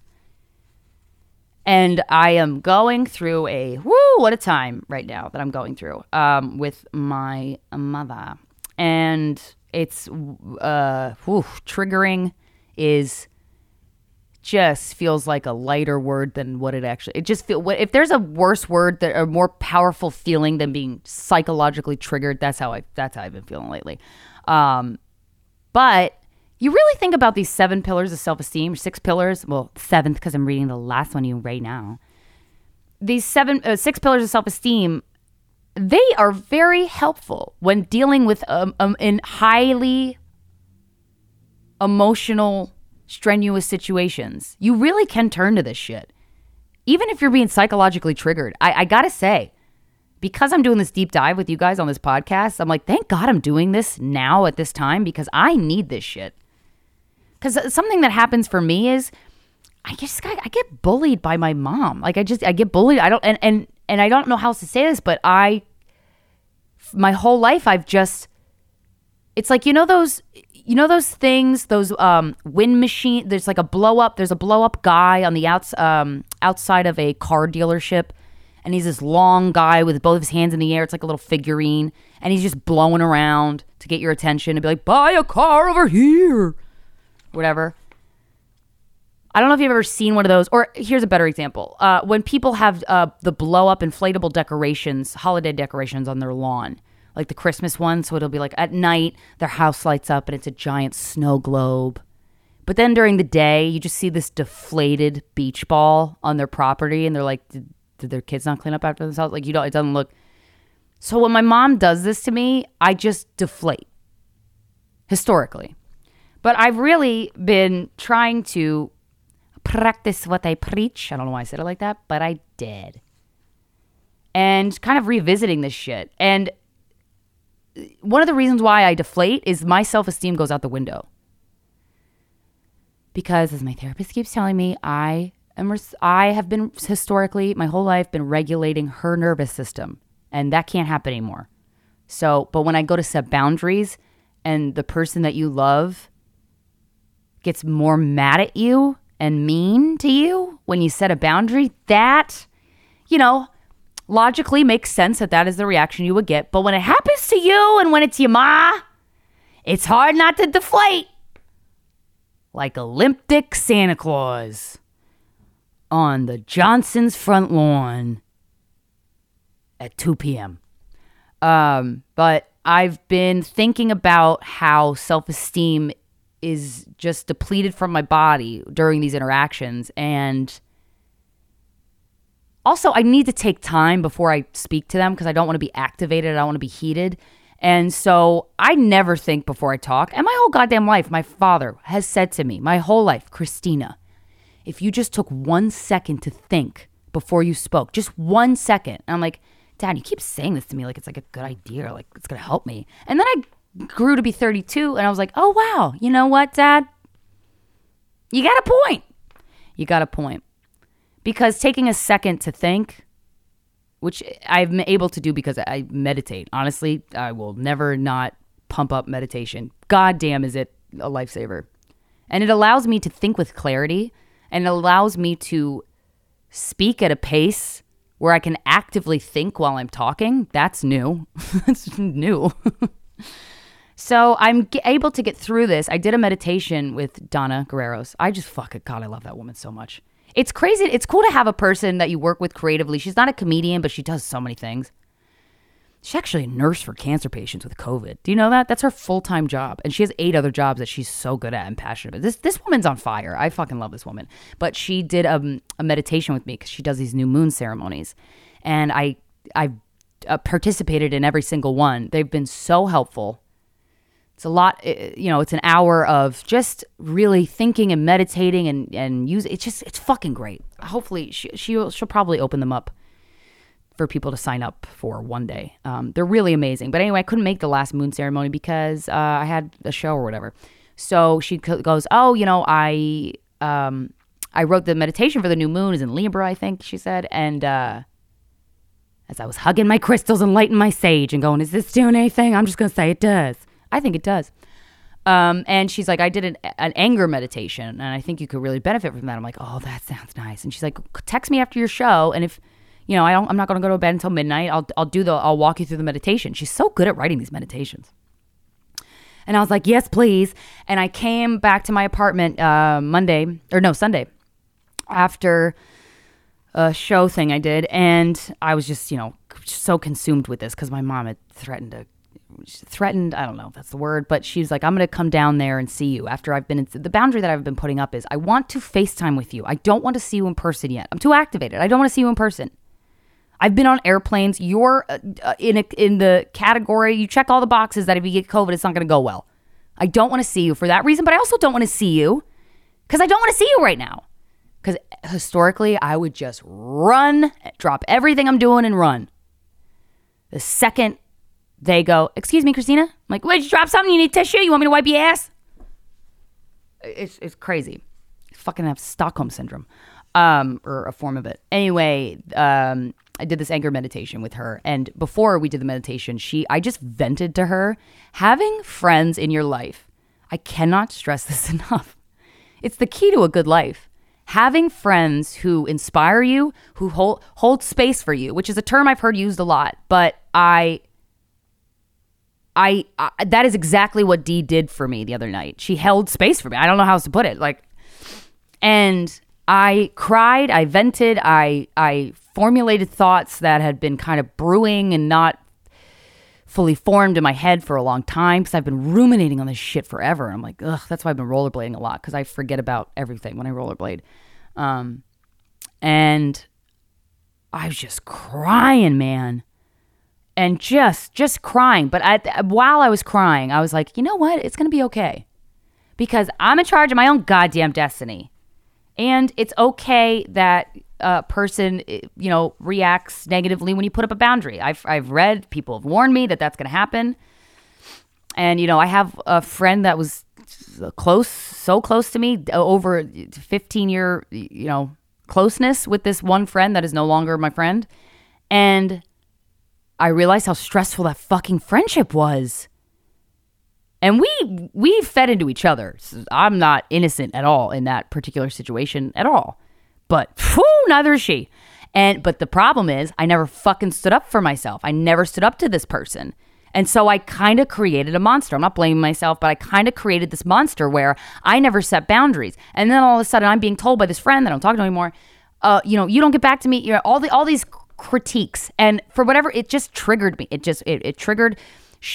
Speaker 2: and I am going through a whoo, what a time right now that I'm going through um, with my mother, and it's uh, triggering is just feels like a lighter word than what it actually. It just feel what if there's a worse word that a more powerful feeling than being psychologically triggered. That's how I that's how I've been feeling lately. Um, but you really think about these seven pillars of self esteem, six pillars, well, seventh, because I'm reading the last one you right now. These seven, uh, six pillars of self esteem, they are very helpful when dealing with um, um, in highly emotional, strenuous situations. You really can turn to this shit. Even if you're being psychologically triggered, I, I gotta say, because I'm doing this deep dive with you guys on this podcast, I'm like, thank God I'm doing this now at this time because I need this shit. Because something that happens for me is I just I get bullied by my mom. Like I just I get bullied. I don't and and and I don't know how else to say this, but I my whole life I've just it's like you know those you know those things those um wind machine there's like a blow up there's a blow up guy on the outs um outside of a car dealership and he's this long guy with both of his hands in the air it's like a little figurine and he's just blowing around to get your attention and be like buy a car over here whatever. I don't know if you've ever seen one of those, or here's a better example. Uh, when people have uh, the blow up inflatable decorations, holiday decorations on their lawn, like the Christmas one. So it'll be like at night, their house lights up and it's a giant snow globe. But then during the day, you just see this deflated beach ball on their property, and they're like, did, did their kids not clean up after themselves? Like, you don't, it doesn't look. So when my mom does this to me, I just deflate historically. But I've really been trying to practice what I preach. I don't know why I said it like that, but I did. And kind of revisiting this shit. And one of the reasons why I deflate is my self esteem goes out the window. Because as my therapist keeps telling me, I am res- I have been historically my whole life been regulating her nervous system, and that can't happen anymore. So, but when I go to set boundaries and the person that you love gets more mad at you and mean to you when you set a boundary, that, you know, logically makes sense that that is the reaction you would get. But when it happens to you and when it's your ma, it's hard not to deflate. Like Olympic Santa Claus on the Johnson's front lawn at 2 p.m. Um, but I've been thinking about how self esteem is just depleted from my body during these interactions and also I need to take time before I speak to them because I don't want to be activated, I don't want to be heated. And so I never think before I talk. And my whole goddamn life, my father has said to me, my whole life, Krystyna, if you just took one second to think before you spoke, just one second. And I'm like, Dad, you keep saying this to me like it's like a good idea, like it's gonna help me. And then I grew to be 32 and I was like, "Oh wow, you know what, dad? You got a point. You got a point." Because taking a second to think, which I'm able to do because I meditate. Honestly, I will never not pump up meditation. God damn is it a lifesaver. And it allows me to think with clarity and it allows me to speak at a pace where I can actively think while I'm talking. That's new. That's new. so I'm g- able to get through this. I did a meditation with Donna Guerreros. I just fuck it. God, I love that woman so much. It's crazy. It's cool to have a person that you work with creatively. She's not a comedian, but she does so many things. She's actually a nurse for cancer patients with COVID. Do you know that? That's her full time job, and she has eight other jobs that she's so good at and passionate about. This this woman's on fire. I fucking love this woman. But she did um, a meditation with me because she does these new moon ceremonies, and I I uh, participated in every single one. They've been so helpful. It's a lot, uh, you know. It's an hour of just really thinking and meditating and and use. It's just it's fucking great. Hopefully, she she'll, she'll probably open them up for people to sign up for one day. Um, they're really amazing. But anyway, I couldn't make the last moon ceremony because uh, I had a show or whatever. So she goes, "Oh, you know, I um, I wrote the meditation for the new moon is in Libra, I think she said." And uh, as I was hugging my crystals and lighting my sage and going, "Is this doing anything?" I'm just gonna say it does. I think it does. Um, and she's like, I did an, an anger meditation, and I think you could really benefit from that. I'm like, oh, that sounds nice. And she's like, text me after your show, and if you know, I don't, I'm not going to go to bed until midnight. I'll, I'll do the, I'll walk you through the meditation. She's so good at writing these meditations. And I was like, yes, please. And I came back to my apartment uh, Monday, or no, Sunday, after a show thing I did. And I was just, you know, so consumed with this because my mom had threatened to, threatened, I don't know if that's the word, but she's like, I'm going to come down there and see you after I've been, in, the boundary that I've been putting up is I want to FaceTime with you. I don't want to see you in person yet. I'm too activated. I don't want to see you in person. I've been on airplanes. You're uh, uh, in a, in the category. You check all the boxes that if you get COVID, it's not going to go well. I don't want to see you for that reason, but I also don't want to see you because I don't want to see you right now. Because historically, I would just run, drop everything I'm doing, and run. The second they go, "Excuse me, Krystyna," I'm like, "Wait, you drop something? You need tissue? You want me to wipe your ass?" It's it's crazy. fucking have Stockholm syndrome, um, or a form of it. Anyway, um, I did this anger meditation with her. And before we did the meditation, she I just vented to her having friends in your life. I cannot stress this enough. It's the key to a good life. Having friends who inspire you, who hold hold space for you, which is a term I've heard used a lot, but I I, I that is exactly what Dee did for me the other night. She held space for me. I don't know how else to put it. Like and I cried, I vented, I I formulated thoughts that had been kind of brewing and not fully formed in my head for a long time because I've been ruminating on this shit forever. I'm like, ugh, that's why I've been rollerblading a lot because I forget about everything when I rollerblade. Um, and I was just crying, man. And just, just crying. But I, while I was crying, I was like, you know what? It's to be okay because I'm in charge of my own goddamn destiny. And it's okay that a person, you know, reacts negatively when you put up a boundary. I've, I've read, people have warned me that that's to happen. And, you know, I have a friend that was close, so close to me, over 15 year, you know, closeness with this one friend that is no longer my friend. And I realized how stressful that fucking friendship was and we we fed into each other. I'm not innocent at all in that particular situation at all. But whew, neither is she. And but the problem is I never fucking stood up for myself. I never stood up to this person. And so I kind of created a monster. I'm not blaming myself, but I kind of created this monster where I never set boundaries. And then all of a sudden I'm being told by this friend that I don't talk to anymore, uh, you know, you don't get back to me, you know, all the all these critiques. And for whatever it just triggered me. It just it, it triggered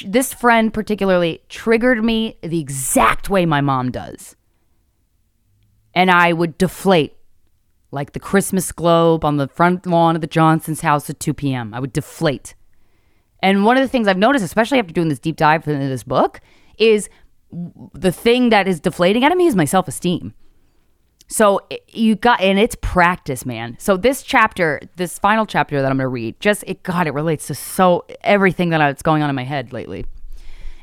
Speaker 2: this friend particularly triggered me the exact way my mom does. And I would deflate like the Christmas globe on the front lawn of the Johnson's house at 2 p.m. I would deflate. And one of the things I've noticed, especially after doing this deep dive into this book, is the thing that is deflating out of me is my self esteem. So you got, and it's practice, man. So this chapter, this final chapter that I'm going to read, just it, God, it relates to so everything that's going on in my head lately,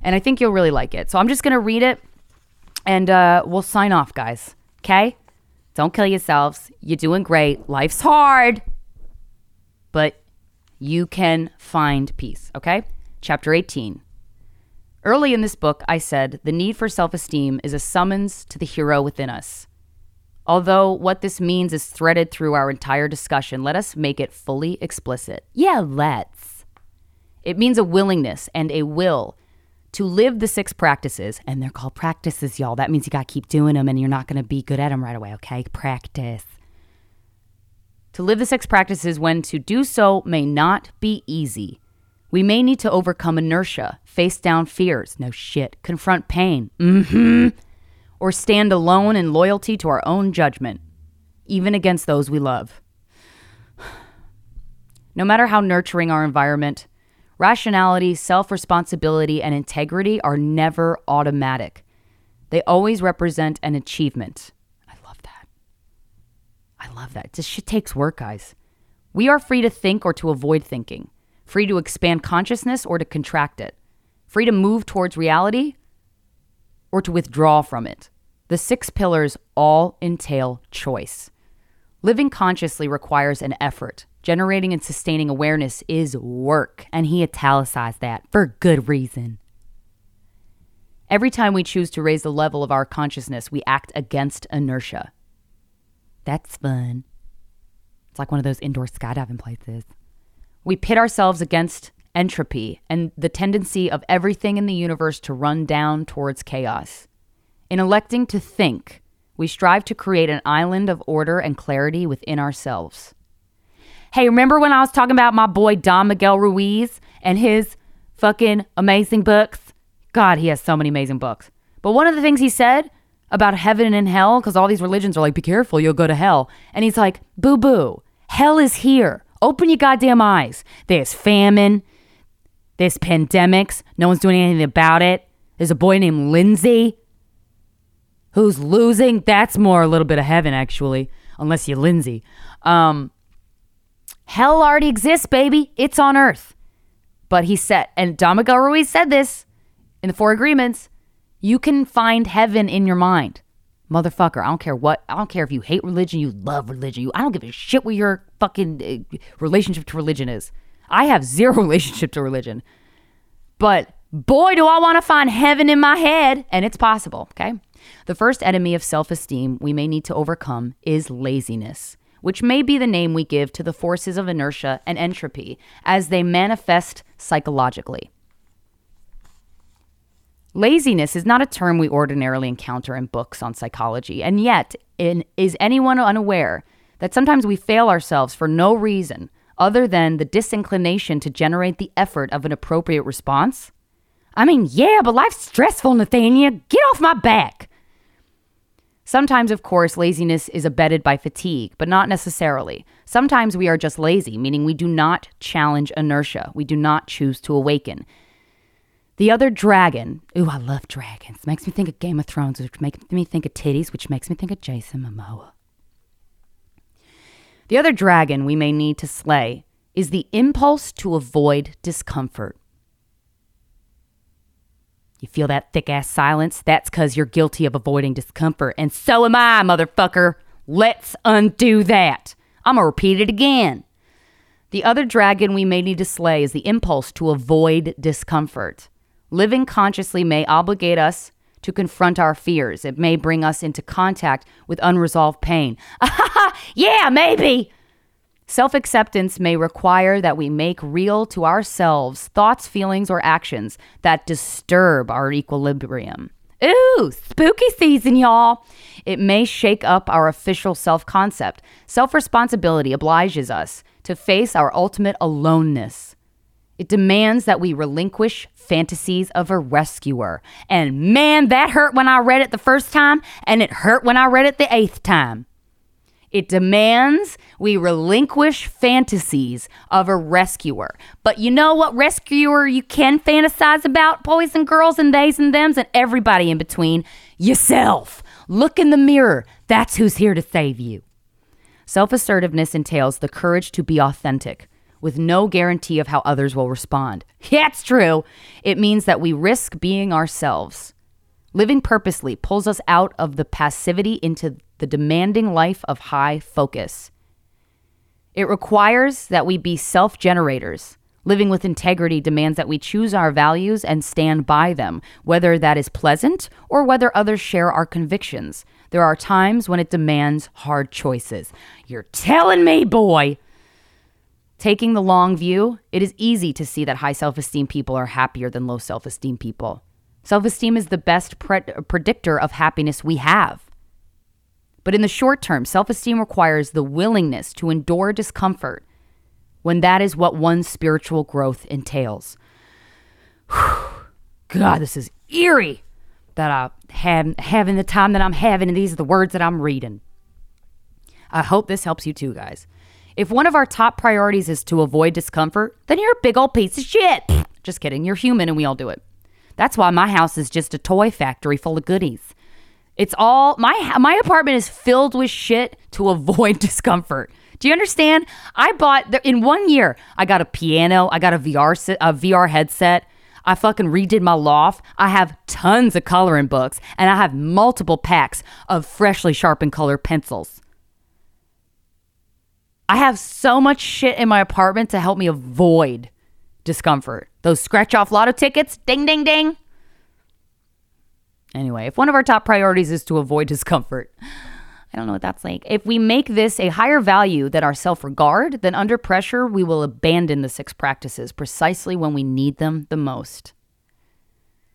Speaker 2: and I think you'll really like it. So I'm just going to read it, and uh, we'll sign off, guys. Okay? Don't kill yourselves. You're doing great. Life's hard, but you can find peace. Okay? Chapter 18. Early in this book, I said the need for self esteem is a summons to the hero within us. Although what this means is threaded through our entire discussion, let us make it fully explicit. Yeah, let's. It means a willingness and a will to live the six practices, and they're called practices, y'all. That means you got to keep doing them and you're not going to be good at them right away, okay? Practice. To live the six practices when to do so may not be easy. We may need to overcome inertia, face down fears, no shit, confront pain, mm-hmm, or stand alone in loyalty to our own judgment, even against those we love. No matter how nurturing our environment, rationality, self responsibility, and integrity are never automatic. They always represent an achievement. I love that. I love that. This shit takes work, guys. We are free to think or to avoid thinking, free to expand consciousness or to contract it, free to move towards reality or to withdraw from it. The six pillars all entail choice. Living consciously requires an effort. Generating and sustaining awareness is work, and he italicized that for good reason. Every time we choose to raise the level of our consciousness, we act against inertia. That's fun. It's like one of those indoor skydiving places. We pit ourselves against entropy and the tendency of everything in the universe to run down towards chaos. In electing to think, we strive to create an island of order and clarity within ourselves. Hey, remember when I was talking about my boy Don Miguel Ruiz and his fucking amazing books? God, he has so many amazing books. But one of the things he said about heaven and hell, because all these religions are like, be careful, you'll go to hell. And he's like, boo boo, hell is here. Open your goddamn eyes. There's famine, there's pandemics, no one's doing anything about it. There's a boy named Lindsey who's losing. That's more a little bit of heaven, actually, unless you're Lindsey. Um, hell already exists, baby. It's on earth. But he said, and Don Miguel Ruiz said this in the Four Agreements you can find heaven in your mind. Motherfucker, I don't care what, I don't care if you hate religion, you love religion, you, I don't give a shit what your fucking uh, relationship to religion is. I have zero relationship to religion. But boy, do I want to find heaven in my head. And it's possible, okay? The first enemy of self esteem we may need to overcome is laziness, which may be the name we give to the forces of inertia and entropy as they manifest psychologically. Laziness is not a term we ordinarily encounter in books on psychology, and yet, in, is anyone unaware that sometimes we fail ourselves for no reason other than the disinclination to generate the effort of an appropriate response? I mean, yeah, but life's stressful, Nathania. Get off my back. Sometimes, of course, laziness is abetted by fatigue, but not necessarily. Sometimes we are just lazy, meaning we do not challenge inertia. We do not choose to awaken. The other dragon, ooh, I love dragons. Makes me think of Game of Thrones, which makes me think of titties, which makes me think of Jason Momoa. The other dragon we may need to slay is the impulse to avoid discomfort. You feel that thick ass silence? That's because you're guilty of avoiding discomfort. And so am I, motherfucker. Let's undo that. I'm going to repeat it again. The other dragon we may need to slay is the impulse to avoid discomfort. Living consciously may obligate us to confront our fears. It may bring us into contact with unresolved pain. yeah, maybe. Self acceptance may require that we make real to ourselves thoughts, feelings, or actions that disturb our equilibrium. Ooh, spooky season, y'all. It may shake up our official self concept. Self responsibility obliges us to face our ultimate aloneness. It demands that we relinquish fantasies of a rescuer. And man, that hurt when I read it the first time, and it hurt when I read it the eighth time. It demands we relinquish fantasies of a rescuer. But you know what rescuer you can fantasize about, boys and girls and theys and thems and everybody in between? Yourself. Look in the mirror. That's who's here to save you. Self assertiveness entails the courage to be authentic with no guarantee of how others will respond. That's true. It means that we risk being ourselves. Living purposely pulls us out of the passivity into the demanding life of high focus. It requires that we be self generators. Living with integrity demands that we choose our values and stand by them, whether that is pleasant or whether others share our convictions. There are times when it demands hard choices. You're telling me, boy. Taking the long view, it is easy to see that high self esteem people are happier than low self esteem people. Self esteem is the best pre- predictor of happiness we have. But in the short term, self esteem requires the willingness to endure discomfort when that is what one's spiritual growth entails. God, this is eerie that I have having the time that I'm having, and these are the words that I'm reading. I hope this helps you too, guys. If one of our top priorities is to avoid discomfort, then you're a big old piece of shit. Just kidding. You're human and we all do it. That's why my house is just a toy factory full of goodies. It's all my my apartment is filled with shit to avoid discomfort. Do you understand? I bought in one year. I got a piano. I got a VR a VR headset. I fucking redid my loft. I have tons of coloring books, and I have multiple packs of freshly sharpened color pencils. I have so much shit in my apartment to help me avoid discomfort. Those scratch off lotto tickets, ding, ding, ding. Anyway, if one of our top priorities is to avoid discomfort, I don't know what that's like. If we make this a higher value than our self regard, then under pressure, we will abandon the six practices precisely when we need them the most.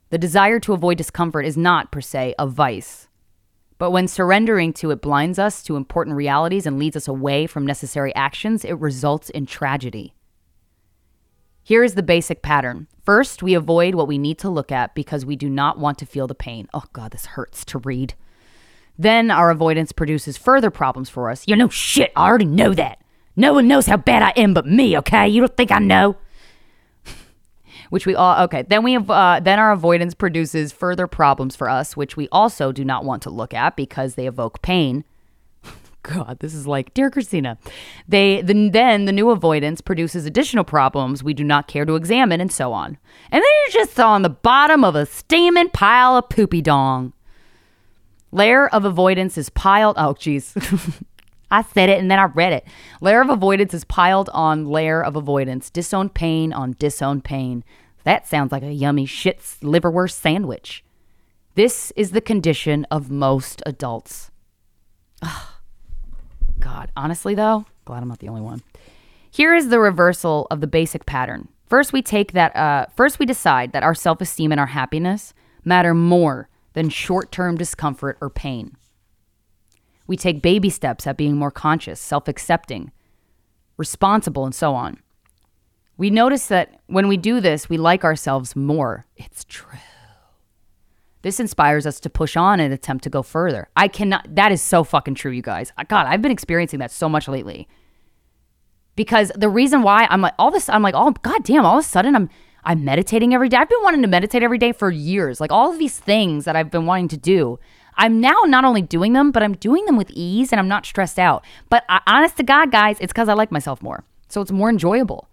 Speaker 2: The desire to avoid discomfort is not, per se, a vice. But when surrendering to it blinds us to important realities and leads us away from necessary actions, it results in tragedy. Here is the basic pattern. First, we avoid what we need to look at because we do not want to feel the pain. Oh, God, this hurts to read. Then our avoidance produces further problems for us. You know, shit, I already know that. No one knows how bad I am but me, okay? You don't think I know? which we all okay. Then we have uh, then our avoidance produces further problems for us, which we also do not want to look at because they evoke pain. God, this is like dear Krystyna. They the, then the new avoidance produces additional problems we do not care to examine, and so on. And then you're just on the bottom of a steaming pile of poopy dong. Layer of avoidance is piled. Oh, jeez. I said it and then I read it. Layer of avoidance is piled on layer of avoidance. Disowned pain on disowned pain. That sounds like a yummy shit liverwurst sandwich. This is the condition of most adults. God, honestly though, glad I'm not the only one. Here is the reversal of the basic pattern. First, we take that. Uh, first, we decide that our self-esteem and our happiness matter more than short-term discomfort or pain. We take baby steps at being more conscious, self-accepting, responsible, and so on. We notice that when we do this, we like ourselves more. It's true. This inspires us to push on and attempt to go further. I cannot, that is so fucking true, you guys. God, I've been experiencing that so much lately. Because the reason why I'm like, all this, I'm like, oh, God damn, all of a sudden I'm, I'm meditating every day. I've been wanting to meditate every day for years. Like all of these things that I've been wanting to do. I'm now not only doing them, but I'm doing them with ease and I'm not stressed out. But I, honest to God, guys, it's because I like myself more. So it's more enjoyable.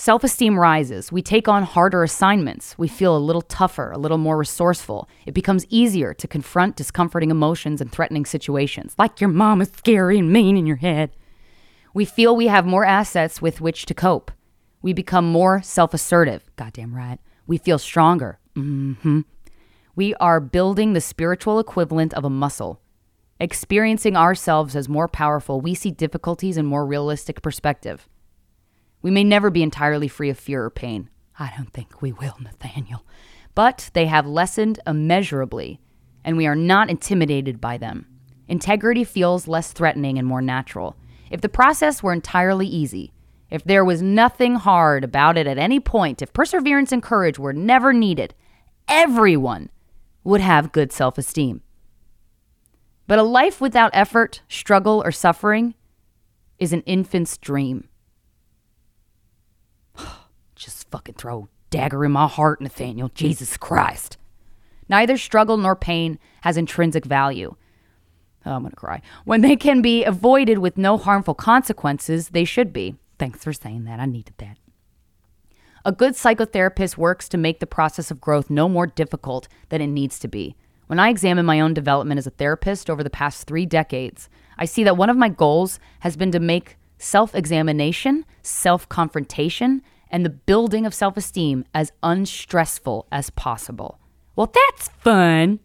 Speaker 2: Self esteem rises. We take on harder assignments. We feel a little tougher, a little more resourceful. It becomes easier to confront discomforting emotions and threatening situations, like your mom is scary and mean in your head. We feel we have more assets with which to cope. We become more self assertive. Goddamn right. We feel stronger. Mm-hmm. We are building the spiritual equivalent of a muscle. Experiencing ourselves as more powerful, we see difficulties in more realistic perspective. We may never be entirely free of fear or pain. I don't think we will, Nathaniel. But they have lessened immeasurably, and we are not intimidated by them. Integrity feels less threatening and more natural. If the process were entirely easy, if there was nothing hard about it at any point, if perseverance and courage were never needed, everyone would have good self esteem. But a life without effort, struggle, or suffering is an infant's dream fucking throw dagger in my heart, Nathaniel. Jesus Christ. Neither struggle nor pain has intrinsic value. Oh, I'm going to cry. When they can be avoided with no harmful consequences, they should be. Thanks for saying that. I needed that. A good psychotherapist works to make the process of growth no more difficult than it needs to be. When I examine my own development as a therapist over the past three decades, I see that one of my goals has been to make self examination, self confrontation, and the building of self esteem as unstressful as possible. Well, that's fun.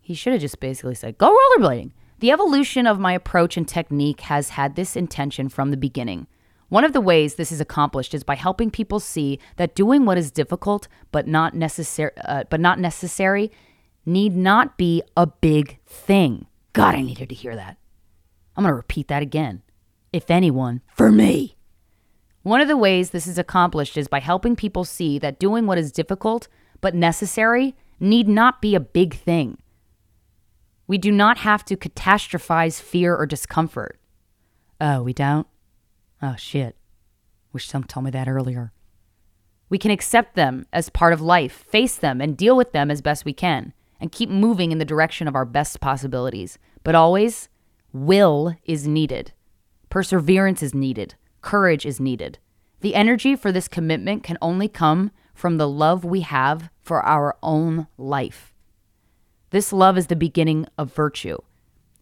Speaker 2: He should have just basically said, go rollerblading. The evolution of my approach and technique has had this intention from the beginning. One of the ways this is accomplished is by helping people see that doing what is difficult but not necessary uh, but not necessary need not be a big thing. God, I needed to hear that. I'm going to repeat that again. If anyone, for me. One of the ways this is accomplished is by helping people see that doing what is difficult but necessary need not be a big thing. We do not have to catastrophize fear or discomfort. Oh, we don't? Oh, shit. Wish someone told me that earlier. We can accept them as part of life, face them, and deal with them as best we can, and keep moving in the direction of our best possibilities. But always, will is needed. Perseverance is needed. Courage is needed. The energy for this commitment can only come from the love we have for our own life. This love is the beginning of virtue.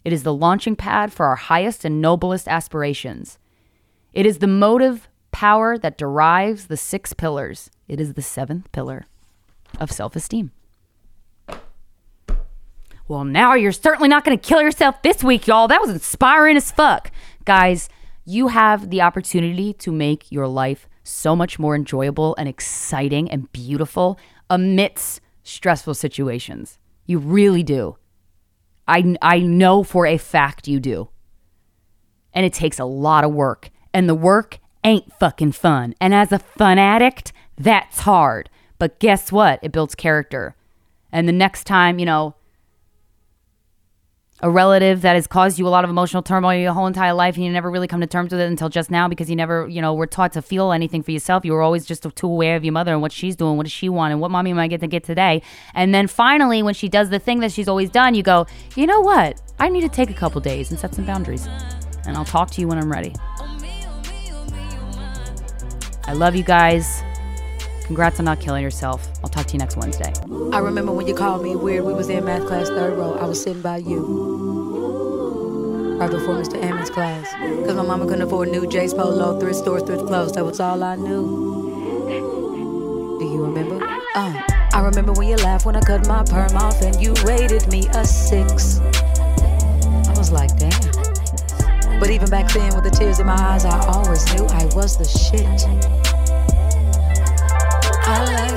Speaker 2: It is the launching pad for our highest and noblest aspirations. It is the motive power that derives the six pillars. It is the seventh pillar of self esteem. Well, now you're certainly not going to kill yourself this week, y'all. That was inspiring as fuck. Guys, you have the opportunity to make your life so much more enjoyable and exciting and beautiful amidst stressful situations. You really do. I, I know for a fact you do. And it takes a lot of work. And the work ain't fucking fun. And as a fun addict, that's hard. But guess what? It builds character. And the next time, you know, a relative that has caused you a lot of emotional turmoil your whole entire life and you never really come to terms with it until just now because you never, you know, were taught to feel anything for yourself. You were always just too aware of your mother and what she's doing, what does she want, and what mommy am i get to get today. And then finally, when she does the thing that she's always done, you go, you know what? I need to take a couple days and set some boundaries. And I'll talk to you when I'm ready. I love you guys. Congrats on not killing yourself. I'll talk to you next Wednesday.
Speaker 3: I remember when you called me weird. We was in math class, third row. I was sitting by you. Right before Mr. Ammons' class. Because my mama couldn't afford new J's Polo, thrift store, thrift clothes. That was all I knew. Do you remember? Uh, I remember when you laughed when I cut my perm off and you rated me a six. I was like, damn. But even back then, with the tears in my eyes, I always knew I was the shit. I like